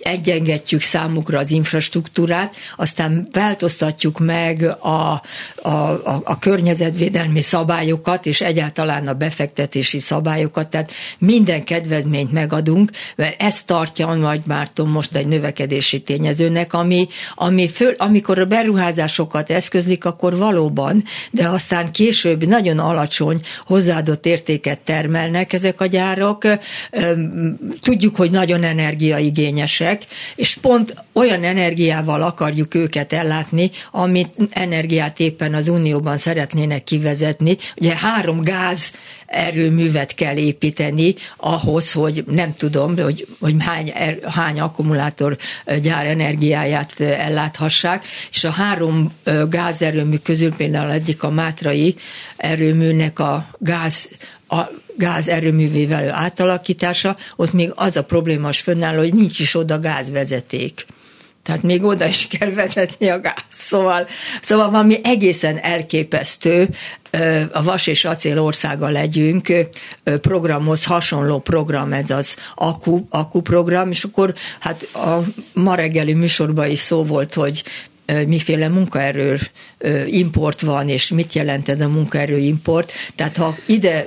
egyengetjük számukra az infrastruktúrát, aztán változtatjuk meg a, a, a, a környezetvédelmi szabályokat, és egyáltalán a befektetési szabályokat, tehát minden kedvezményt megadunk, mert ezt tartja a Nagy Márton most egy növekedési tényezőnek, ami, ami föl, amikor a beruházásokat eszközlik, akkor valóban, de aztán később nagyon alacsony hozzáadott értéket termelnek ezek a gyárak. Tudjuk, hogy nagyon energiaigényesek, emberek, és pont olyan energiával akarjuk őket ellátni, amit energiát éppen az Unióban szeretnének kivezetni. Ugye három gáz erőművet kell építeni ahhoz, hogy nem tudom, hogy, hogy hány, er, hány akkumulátor gyár energiáját elláthassák, és a három gázerőmű közül például egyik a Mátrai erőműnek a gáz a gáz erőművével átalakítása, ott még az a problémás fönnáll, hogy nincs is oda gázvezeték. Tehát még oda is kell vezetni a gáz. Szóval, szóval valami egészen elképesztő, a vas és acél országa legyünk, programhoz hasonló program, ez az akku, akku program, és akkor hát a ma reggeli műsorban is szó volt, hogy miféle munkaerő import van, és mit jelent ez a munkaerő import. Tehát ha ide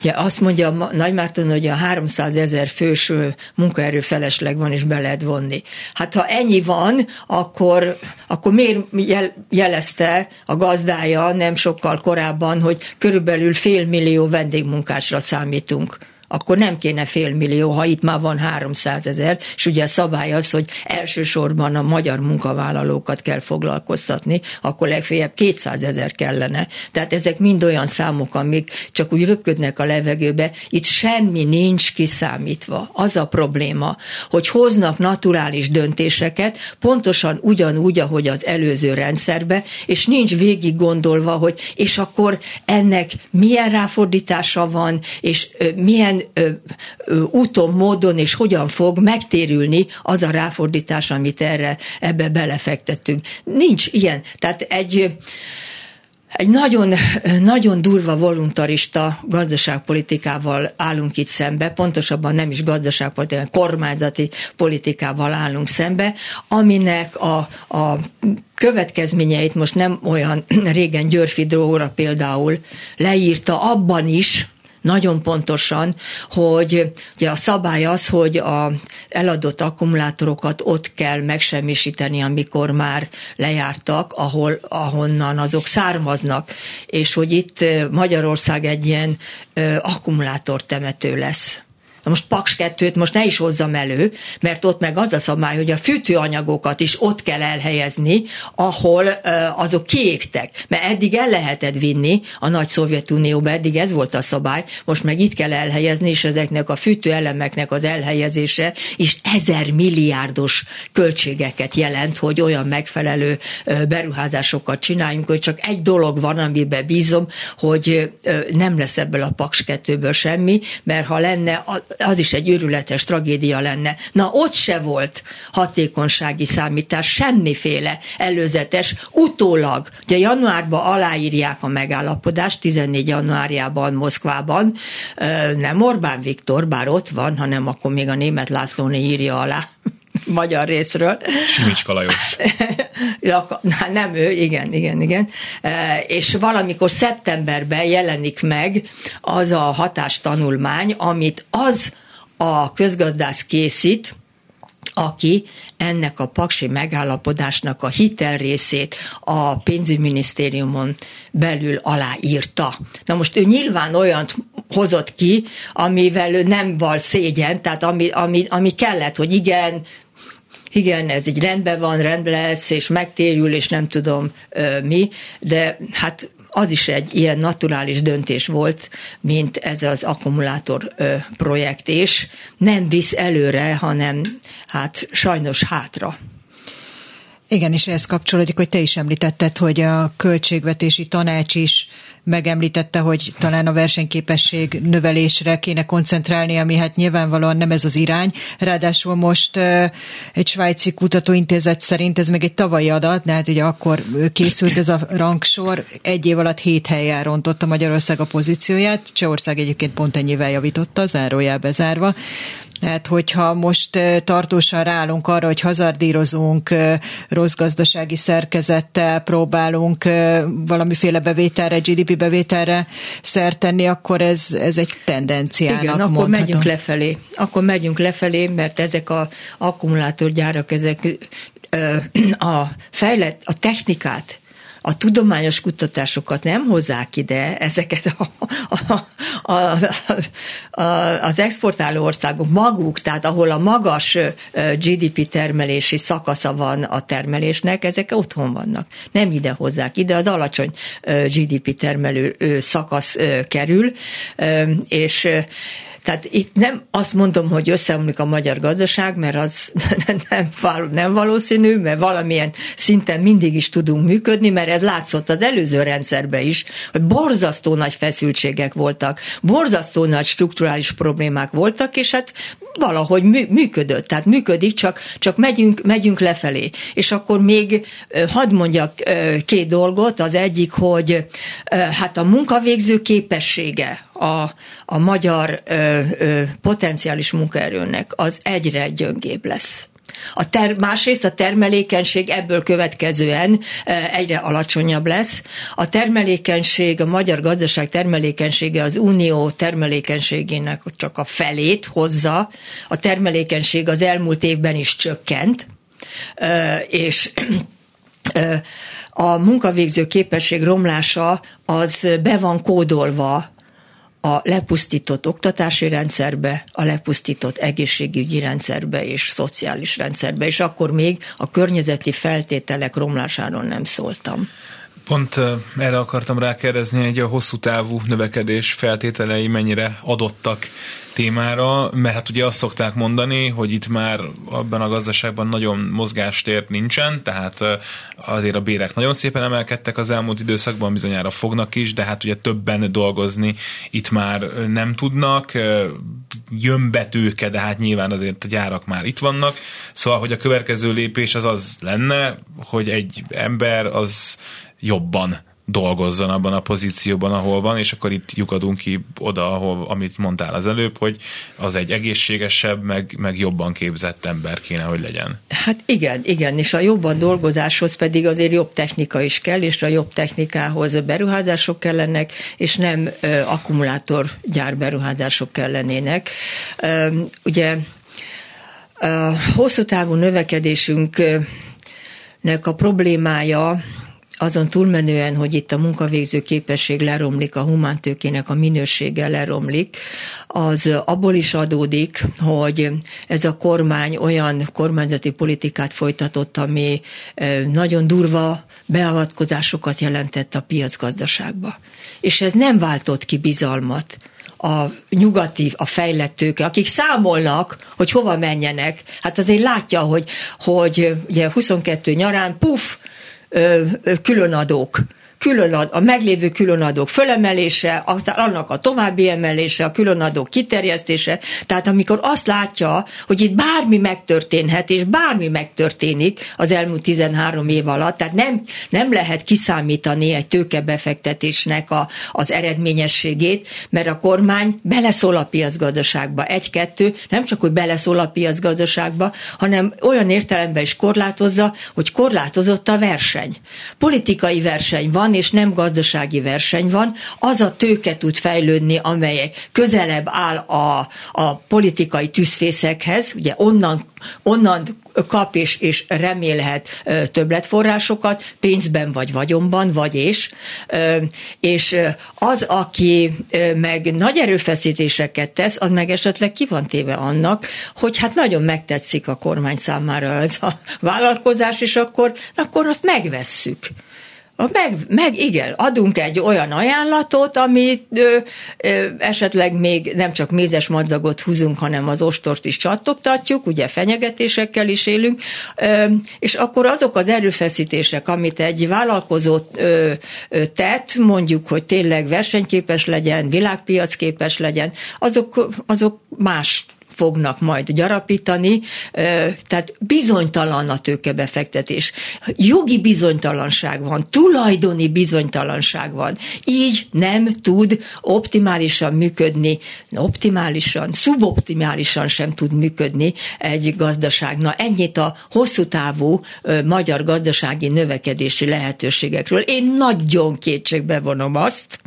Ugye azt mondja Nagy Márton, hogy a 300 ezer fős munkaerő felesleg van, és be lehet vonni. Hát ha ennyi van, akkor, akkor miért jelezte a gazdája nem sokkal korábban, hogy körülbelül fél millió vendégmunkásra számítunk? Akkor nem kéne fél millió, ha itt már van 300 ezer, és ugye a szabály az, hogy elsősorban a magyar munkavállalókat kell foglalkoztatni, akkor legfeljebb 200 ezer kellene. Tehát ezek mind olyan számok, amik csak úgy röpködnek a levegőbe, itt semmi nincs kiszámítva. Az a probléma, hogy hoznak naturális döntéseket, pontosan ugyanúgy, ahogy az előző rendszerbe, és nincs végig gondolva, hogy és akkor ennek milyen ráfordítása van, és milyen ö, ö, úton, módon és hogyan fog megtérülni az a ráfordítás, amit erre ebbe belefektettünk. Nincs ilyen. Tehát egy egy nagyon, nagyon durva voluntarista gazdaságpolitikával állunk itt szembe, pontosabban nem is gazdaságpolitikával, kormányzati politikával állunk szembe, aminek a, a következményeit most nem olyan régen Györfi Dróra például leírta abban is, nagyon pontosan, hogy ugye a szabály az, hogy a eladott akkumulátorokat ott kell megsemmisíteni, amikor már lejártak, ahol, ahonnan azok származnak, és hogy itt Magyarország egy ilyen akkumulátortemető lesz. Na most Paks 2-t most ne is hozzam elő, mert ott meg az a szabály, hogy a fűtőanyagokat is ott kell elhelyezni, ahol azok kiégtek. Mert eddig el lehetett vinni a nagy Szovjetunióba, eddig ez volt a szabály, most meg itt kell elhelyezni, és ezeknek a fűtőelemeknek az elhelyezése is ezer milliárdos költségeket jelent, hogy olyan megfelelő uh, beruházásokat csináljunk, hogy csak egy dolog van, amiben bízom, hogy nem lesz ebből a Paks 2-ből semmi, mert ha lenne, az is egy őrületes tragédia lenne. Na ott se volt hatékonysági számítás, semmiféle előzetes, utólag, ugye januárban aláírják a megállapodást, 14 januárjában Moszkvában, nem Orbán Viktor, bár ott van, hanem akkor még a német Lászlóné írja alá magyar részről. Simicska Lajos. Nem ő, igen, igen, igen. E, és valamikor szeptemberben jelenik meg az a hatástanulmány, amit az a közgazdász készít, aki ennek a paksi megállapodásnak a hitel részét a pénzügyminisztériumon belül aláírta. Na most ő nyilván olyant hozott ki, amivel ő nem val szégyen, tehát ami, ami, ami kellett, hogy igen, igen, ez így rendben van, rendben lesz, és megtérül, és nem tudom ö, mi, de hát az is egy ilyen naturális döntés volt, mint ez az akkumulátor ö, projekt, és nem visz előre, hanem hát sajnos hátra. Igen, és ehhez kapcsolódik, hogy te is említetted, hogy a költségvetési tanács is megemlítette, hogy talán a versenyképesség növelésre kéne koncentrálni, ami hát nyilvánvalóan nem ez az irány. Ráadásul most egy svájci kutatóintézet szerint ez meg egy tavalyi adat, de hát ugye akkor készült ez a rangsor, egy év alatt hét helyen rontotta Magyarország a pozícióját, Csehország egyébként pont ennyivel javította, zárójel bezárva. Tehát, hogyha most tartósan rálunk arra, hogy hazardírozunk, rossz gazdasági szerkezettel próbálunk valamiféle bevételre, GDP bevételre szert tenni, akkor ez, ez egy tendenciának Igen, akkor mondhatom. megyünk lefelé. Akkor megyünk lefelé, mert ezek a akkumulátorgyárak, ezek a fejlett, a technikát a tudományos kutatásokat nem hozzák ide, ezeket a, a, a, a, az exportáló országok maguk, tehát ahol a magas GDP termelési szakasza van a termelésnek, ezek otthon vannak. Nem ide hozzák, ide az alacsony GDP termelő szakasz kerül, és tehát itt nem azt mondom, hogy összeomlik a magyar gazdaság, mert az nem, nem valószínű, mert valamilyen szinten mindig is tudunk működni, mert ez látszott az előző rendszerben is, hogy borzasztó nagy feszültségek voltak, borzasztó nagy strukturális problémák voltak, és hát valahogy működött, tehát működik, csak, csak megyünk, megyünk lefelé. És akkor még hadd mondjak két dolgot, az egyik, hogy hát a munkavégző képessége a, a magyar potenciális munkaerőnek az egyre gyöngébb lesz. A ter, másrészt a termelékenység ebből következően egyre alacsonyabb lesz. A termelékenység, a magyar gazdaság termelékenysége az unió termelékenységének csak a felét hozza. A termelékenység az elmúlt évben is csökkent, és a munkavégző képesség romlása az be van kódolva a lepusztított oktatási rendszerbe, a lepusztított egészségügyi rendszerbe és szociális rendszerbe, és akkor még a környezeti feltételek romlásáról nem szóltam. Pont erre akartam rákérdezni, hogy a hosszú távú növekedés feltételei mennyire adottak témára, mert hát ugye azt szokták mondani, hogy itt már abban a gazdaságban nagyon mozgástér nincsen, tehát azért a bérek nagyon szépen emelkedtek az elmúlt időszakban, bizonyára fognak is, de hát ugye többen dolgozni itt már nem tudnak, jön be de hát nyilván azért a gyárak már itt vannak, szóval, hogy a következő lépés az az lenne, hogy egy ember az jobban dolgozzon abban a pozícióban, ahol van, és akkor itt lyukadunk ki oda, ahol, amit mondtál az előbb, hogy az egy egészségesebb, meg, meg jobban képzett ember kéne, hogy legyen. Hát igen, igen, és a jobban dolgozáshoz pedig azért jobb technika is kell, és a jobb technikához beruházások kellenek, és nem ö, akkumulátorgyár beruházások kellenének. Ö, ugye a hosszú távú növekedésünknek a problémája azon túlmenően, hogy itt a munkavégző képesség leromlik, a humántőkének a minősége leromlik, az abból is adódik, hogy ez a kormány olyan kormányzati politikát folytatott, ami nagyon durva beavatkozásokat jelentett a piacgazdaságba. És ez nem váltott ki bizalmat a nyugati, a fejlettők, akik számolnak, hogy hova menjenek. Hát azért látja, hogy, hogy ugye 22 nyarán, puf, különadók különad, a meglévő különadók fölemelése, aztán annak a további emelése, a különadók kiterjesztése. Tehát amikor azt látja, hogy itt bármi megtörténhet, és bármi megtörténik az elmúlt 13 év alatt, tehát nem, nem lehet kiszámítani egy tőkebefektetésnek a, az eredményességét, mert a kormány beleszól a piacgazdaságba. Egy-kettő, nem csak, hogy beleszól a piacgazdaságba, hanem olyan értelemben is korlátozza, hogy korlátozott a verseny. Politikai verseny van, és nem gazdasági verseny van. Az a tőke tud fejlődni, amely közelebb áll a, a politikai tűzfészekhez, ugye onnan, onnan kap és, és remélhet többletforrásokat pénzben vagy vagyonban, vagy és. És az, aki meg nagy erőfeszítéseket tesz, az meg esetleg ki van téve annak, hogy hát nagyon megtetszik a kormány számára ez a vállalkozás, és akkor, akkor azt megvesszük. Meg, meg igen, adunk egy olyan ajánlatot, amit ö, ö, esetleg még nem csak mézes madzagot húzunk, hanem az ostort is csattogtatjuk, ugye fenyegetésekkel is élünk, ö, és akkor azok az erőfeszítések, amit egy vállalkozó ö, ö, tett, mondjuk, hogy tényleg versenyképes legyen, világpiacképes legyen, azok, azok más fognak majd gyarapítani, tehát bizonytalan a tőkebefektetés. Jogi bizonytalanság van, tulajdoni bizonytalanság van. Így nem tud optimálisan működni, optimálisan, szuboptimálisan sem tud működni egy gazdaság. Na ennyit a hosszú távú magyar gazdasági növekedési lehetőségekről. Én nagyon kétségbe vonom azt,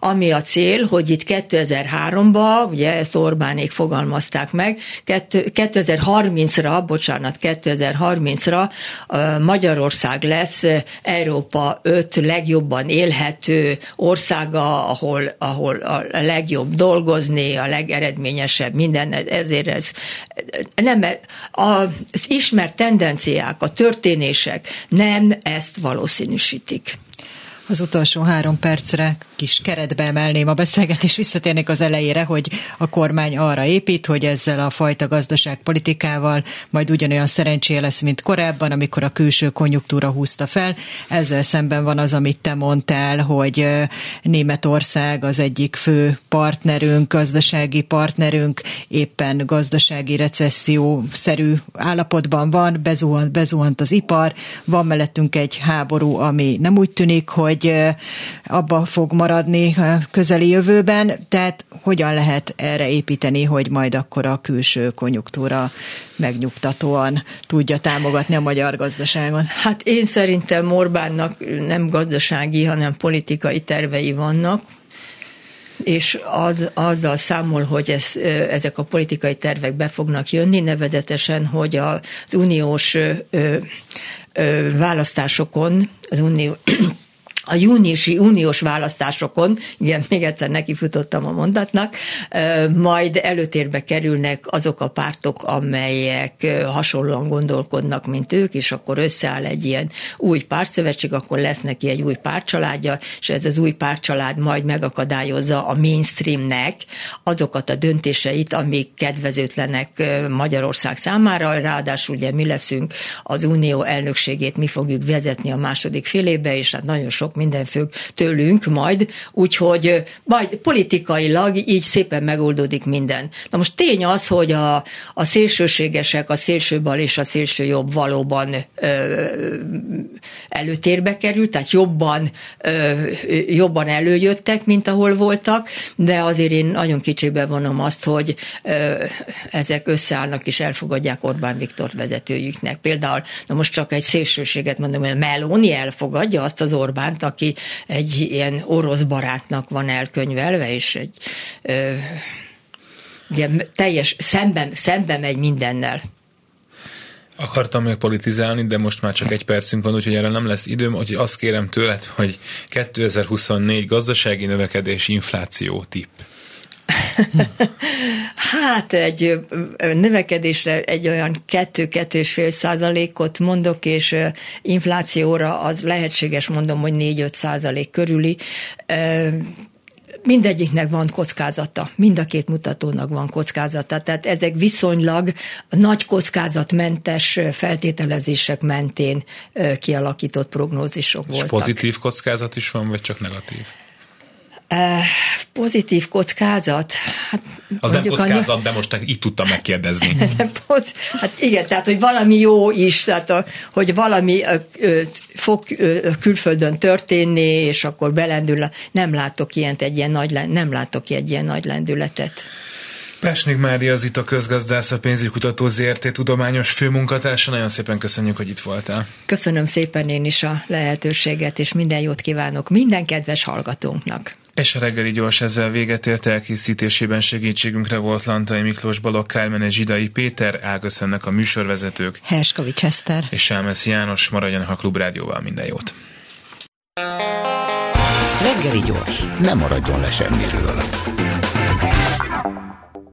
ami a cél, hogy itt 2003-ba, ugye ezt Orbánék fogalmazták meg, 2030-ra, bocsánat, 2030-ra Magyarország lesz Európa öt legjobban élhető országa, ahol, ahol a legjobb dolgozni, a legeredményesebb minden, ezért ez nem, az ismert tendenciák, a történések nem ezt valószínűsítik. Az utolsó három percre kis keretbe emelném a beszélgetés, visszatérnék az elejére, hogy a kormány arra épít, hogy ezzel a fajta gazdaságpolitikával majd ugyanolyan szerencséje lesz, mint korábban, amikor a külső konjunktúra húzta fel. Ezzel szemben van az, amit te mondtál, hogy Németország az egyik fő partnerünk, gazdasági partnerünk, éppen gazdasági recesszió-szerű állapotban van, bezuhant, bezuhant az ipar, van mellettünk egy háború, ami nem úgy tűnik, hogy hogy abba fog maradni közeli jövőben, tehát hogyan lehet erre építeni, hogy majd akkor a külső konjunktúra megnyugtatóan tudja támogatni a magyar gazdaságot? Hát én szerintem Orbánnak nem gazdasági, hanem politikai tervei vannak, és az, azzal számol, hogy ez, ezek a politikai tervek be fognak jönni, nevezetesen, hogy az uniós ö, ö, választásokon, az unió a júniusi uniós választásokon, igen, még egyszer nekifutottam a mondatnak, majd előtérbe kerülnek azok a pártok, amelyek hasonlóan gondolkodnak, mint ők, és akkor összeáll egy ilyen új pártszövetség, akkor lesz neki egy új pártcsaládja, és ez az új pártcsalád majd megakadályozza a mainstreamnek azokat a döntéseit, amik kedvezőtlenek Magyarország számára, ráadásul ugye mi leszünk az unió elnökségét, mi fogjuk vezetni a második félébe, és hát nagyon sok minden függ tőlünk majd, úgyhogy majd politikailag így szépen megoldódik minden. Na most tény az, hogy a, a szélsőségesek, a szélső bal és a szélső jobb valóban ö, előtérbe került, tehát jobban, ö, jobban előjöttek, mint ahol voltak, de azért én nagyon kicsibe vonom azt, hogy ö, ezek összeállnak és elfogadják Orbán Viktor vezetőjüknek. Például, na most csak egy szélsőséget mondom, hogy Meloni elfogadja azt az Orbánt, aki egy ilyen orosz barátnak van elkönyvelve, és egy ö, ugye, teljes szemben, szemben megy mindennel. Akartam még politizálni, de most már csak egy percünk van, úgyhogy erre nem lesz időm, hogy azt kérem tőled, hogy 2024 gazdasági növekedés infláció tipp. hát egy növekedésre egy olyan 2-2,5 százalékot mondok, és inflációra az lehetséges mondom, hogy 4-5 százalék körüli mindegyiknek van kockázata, mind a két mutatónak van kockázata, tehát ezek viszonylag nagy kockázatmentes feltételezések mentén kialakított prognózisok voltak. És pozitív kockázat is van, vagy csak negatív? Pozitív kockázat. Hát, az nem kockázat, a... de most így tudtam megkérdezni. hát igen, tehát hogy valami jó is, tehát a, hogy valami ö, fog ö, külföldön történni, és akkor belendül. Nem látok ilyent egy ilyen nagy, nem látok egy ilyen nagy lendületet. Pesnik Mária az itt a közgazdász, a pénzügykutató ZRT tudományos főmunkatársa. Nagyon szépen köszönjük, hogy itt voltál. Köszönöm szépen én is a lehetőséget, és minden jót kívánok minden kedves hallgatónknak. És a reggeli gyors ezzel véget ért elkészítésében segítségünkre volt Lantai Miklós Balogh Kálmene Zsidai Péter, elköszönnek a műsorvezetők. Herskovics Eszter. És Sámesz János, maradjanak a Klubrádióval minden jót. Reggeli gyors, nem maradjon le semmiről.